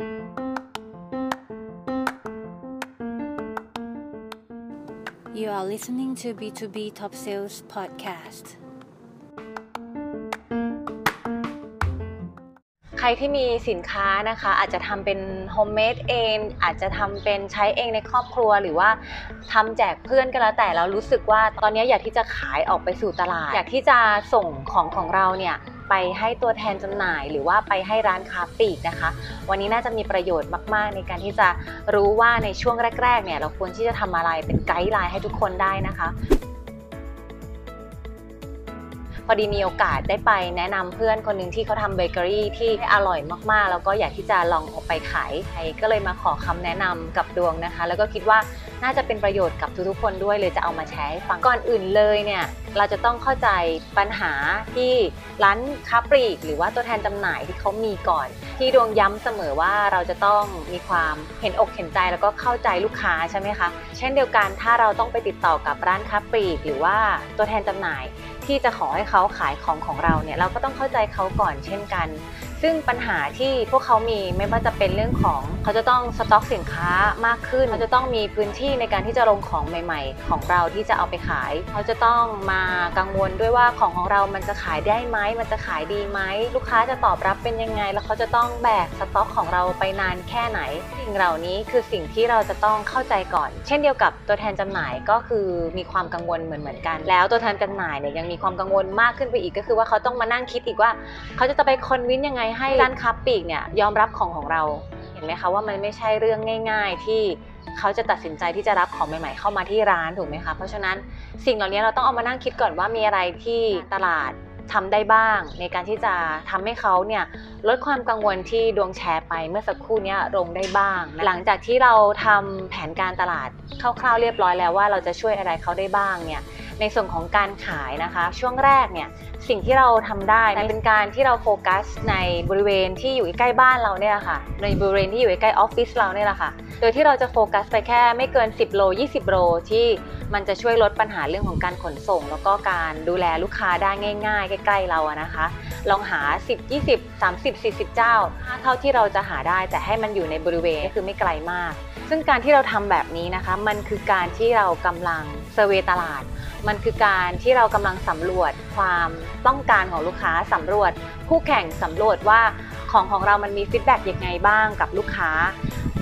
You are listening to B2B Top Sales Podcast. ใครที่มีสินค้านะคะ อาจจะทำเป็น homemade เอง อาจจะทำเป็นใช้เองในครอบครัวหรือว่าทำแจกเพื่อนก็แล้วแต่เรารู้สึกว่าตอนนี้อยากที่จะขายออกไปสู่ตลาด อยากที่จะส่งของของเราเนี่ย ไปให้ตัวแทนจำหน่าย หรือว่าไปให้ร้านค้าปลีกนะคะ วันนี้น่าจะมีประโยชน์มาก ๆ ในการที่จะรู้ว่าในช่วงแรก ๆ เนี่ยเราควรที่จะทำอะไรเป็นไกด์ไลน์ให้ทุกคนได้นะคะ พอดีมีโอกาสได้ไปแนะนำเพื่อนคนหนึ่งที่เขาทำเบเกอรี่ที่อร่อยมากๆ แล้วก็อยากที่จะลองเอาไปขายก็เลยมาขอคำแนะนำกับดวงนะคะ แล้วก็คิดว่าน่าจะเป็นประโยชน์กับทุกๆคนด้วยเลยจะเอามาแชร์ให้ฟังก่อนอื่นเลยเนี่ยเราจะต้องเข้าใจปัญหาที่ร้านค้าปลีก หรือว่าตัวแทนจำหน่ายที่เขามีก่อน ที่ดวงย้ำเสมอว่าเราจะต้องมีความเห็นอกเห็นใจแล้วก็เข้าใจลูกค้าใช่ไหมคะเช่นเดียวกันถ้าเราต้องไปติดต่อกับร้านค้าปลีก หรือว่าตัวแทนจำหน่าย ที่จะขอให้เขาขายของของเราเนี่ยเราก็ต้องเข้าใจเขาก่อนเช่นกัน ซึ่งปัญหาที่พวกเขามีไม่ว่าจะเป็นเรื่องของ เขาจะต้องสต็อกสินค้ามากขึ้น เขาจะต้องมีพื้นที่ในการที่จะลงของใหม่ ๆ ของเราที่จะเอาไปขาย เขาจะต้องมากังวลด้วยว่าของของเรามันจะขายได้ไหมมันจะขายดีไหมลูกค้าจะตอบรับเป็นยังไง แล้วเขาจะต้องแบกสต็อกของเราไปนานแค่ไหนสิ่งเหล่านี้คือสิ่งที่เราจะต้องเข้าใจก่อน เช่นเดียวกับตัวแทนจำหน่ายก็คือมีความกังวลเหมือนเหมือนกัน แล้วตัวแทนจำหน่ายเนี่ยยังมีความกังวลมากขึ้นไปอีกก็คือว่าเขาต้องมานั่งคิดอีกว่า เขาจะไปคอนวินยังไงให้ร้านค้าปลีกเนี่ยยอมรับของของเรา เห็นไหมคะว่ามันไม่ใช่เรื่องง่าย ๆ ที่เขาจะตัดสินใจที่จะรับของใหม่ๆเข้ามาที่ร้านถูกไหมคะ เพราะฉะนั้นสิ่งเหล่านี้เราต้องเอามานั่งคิดก่อนว่ามีอะไรที่ตลาดทำได้บ้าง ในการที่จะทำให้เขาเนี่ยลดความกังวลที่ดวงแชร์ไปเมื่อสักครู่นี้ลงได้บ้าง หลังจากที่เราทำแผนการตลาดคร่าวๆเรียบร้อยแล้วว่าเราจะช่วยอะไรเขาได้บ้างเนี่ย ในส่วนของการขายนะคะ ช่วงแรกเนี่ยสิ่งที่เราทำได้เป็นการที่เราโฟกัสในบริเวณที่อยู่ใกล้บ้านเราเนี่ยค่ะ ในบริเวณที่อยู่ใกล้ออฟฟิศเราเนี่ยแหละค่ะ โดยที่เราจะโฟกัสไปแค่ไม่เกิน 10 โล 20 โลที่มันจะช่วยลดปัญหาเรื่องของการขนส่ง แล้วก็การดูแลลูกค้าได้ง่าย ๆ ใกล้ๆเราอะนะคะ ลองหา 10 20 30 40 เจ้า เท่าที่เราจะหาได้แต่ให้มันอยู่ในบริเวณก็คือไม่ไกลมาก ซึ่งการที่เราทำแบบนี้นะคะ มันคือการที่เรากำลัง เซอร์เวตลาด มันคือการที่เรากำลังสำรวจความต้องการของลูกค้าสำรวจ คู่แข่งสำรวจว่าของของเรามันมีฟีดแบ็กยังไงบ้างกับลูกค้า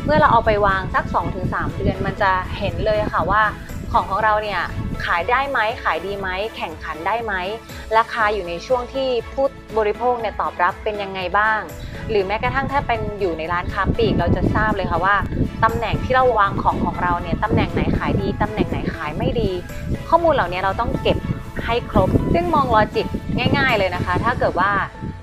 เมื่อเราเอาไปวางสัก 2-3 เดือน มันจะเห็นเลยค่ะว่าของของเราเนี่ยขายได้ไหมขายดีไหมแข่งขันได้ไหมราคาอยู่ในช่วงที่ผู้บริโภคเนี่ยตอบรับเป็นยังไงบ้าง หรือแม้กระทั่งถ้าเป็นอยู่ในร้านค้าปลีกเราจะทราบเลยค่ะว่า ตำแหน่งที่เราวางของของเราเนี่ยตำแหน่งไหนขายดีตำแหน่งไหนขายไม่ดี ข้อมูลเหล่านี้เราต้องเก็บให้ครบ ซึ่งมอง logic ง่าย ๆ เลยนะคะ ถ้าเกิดว่า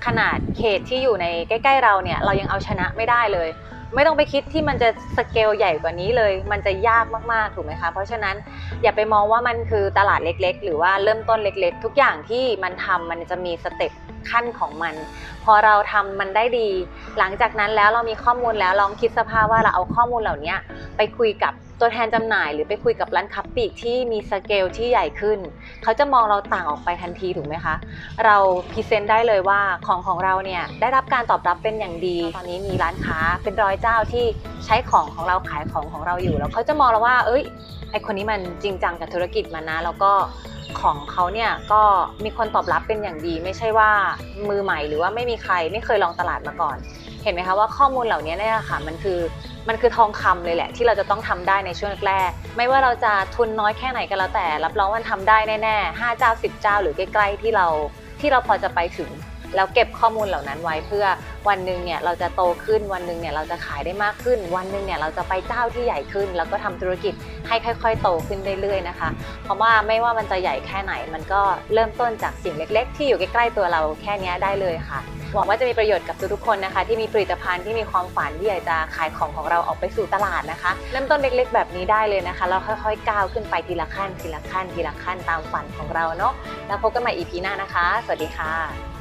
ขนาดเขตที่อยู่ในใกล้ ๆ เราเนี่ยเรายังเอาชนะไม่ได้เลย ไม่ต้องไปคิดที่มันจะสเกลใหญ่กว่านี้เลย มันจะยากมากๆถูกไหมคะ เพราะฉะนั้นอย่าไปมองว่ามันคือตลาดเล็ก ๆ หรือว่าเริ่มต้นเล็ก ๆ ทุกอย่างที่มันทำมันจะมี step ขั้นของมัน พอเราทำมันได้ดี หลังจากนั้นแล้วเรามีข้อมูลแล้วลองคิดสภาพว่าเราเอาข้อมูลเหล่านี้ไปคุยกับตัวแทนจำหน่าย หรือไปคุยกับร้านค้าปลีกที่มีสเกลที่ใหญ่ขึ้น เขาจะมองเราต่างออกไปทันทีถูกไหมคะ เรา present ได้เลยว่าของของเราเนี่ยได้รับการตอบรับเป็นอย่างดี ตอนนี้มีร้านค้าเป็นร้อยเจ้าที่ใช้ของของเราขายของของเราอยู่แล้วเขาจะมองเราว่า เอ้ยไอคนนี้มันจริงจังกับธุรกิจมานะแล้วก็ ของเขาเนี่ยก็มีคนตอบรับเป็นอย่างดี ไม่ใช่ว่ามือใหม่หรือว่าไม่มีใครไม่เคยลองตลาดมาก่อน เห็นไหมคะว่าข้อมูลเหล่านี้เนี่ยค่ะมันคือมันคือทองคำเลยแหละ ที่เราจะต้องทำได้ในช่วงแรกไม่ว่าเราจะทุนน้อยแค่ไหนก็แล้วแต่ รับรองว่าทำได้แน่ๆ5เจ้า10 เจ้าหรือใกล้ๆที่เราที่เราพอจะไปถึง แล้วเก็บข้อมูลเหล่านั้นไว้เพื่อวันหนึ่งเนี่ยเราจะโตขึ้นวันหนึ่งเนี่ยเราจะขายได้มากขึ้น วันหนึ่งเนี่ยเราจะไปเจ้าที่ใหญ่ขึ้น แล้วก็ทำธุรกิจให้ค่อยๆ โตขึ้นเรื่อยๆนะคะ เพราะว่าไม่ว่ามันจะใหญ่แค่ไหน มันก็เริ่มต้นจากสิ่งเล็ก ๆ ที่อยู่ใกล้ๆตัวเราแค่นี้ได้เลยค่ะหวังว่าจะมีประโยชน์กับทุกๆคนนะคะ ที่มีผลิตภัณฑ์ที่มีความฝันที่อยากจะขายของของเราออกไปสู่ตลาดนะคะ เริ่มต้นเล็กๆ แบบนี้ได้เลยนะคะแล้วค่อยๆก้าวขึ้นไปทีละขั้นทีละขั้นทีละขั้นตามฝันของเราเนาะแล้วพบกันใหม่ EP หน้านะคะ สวัสดีค่ะ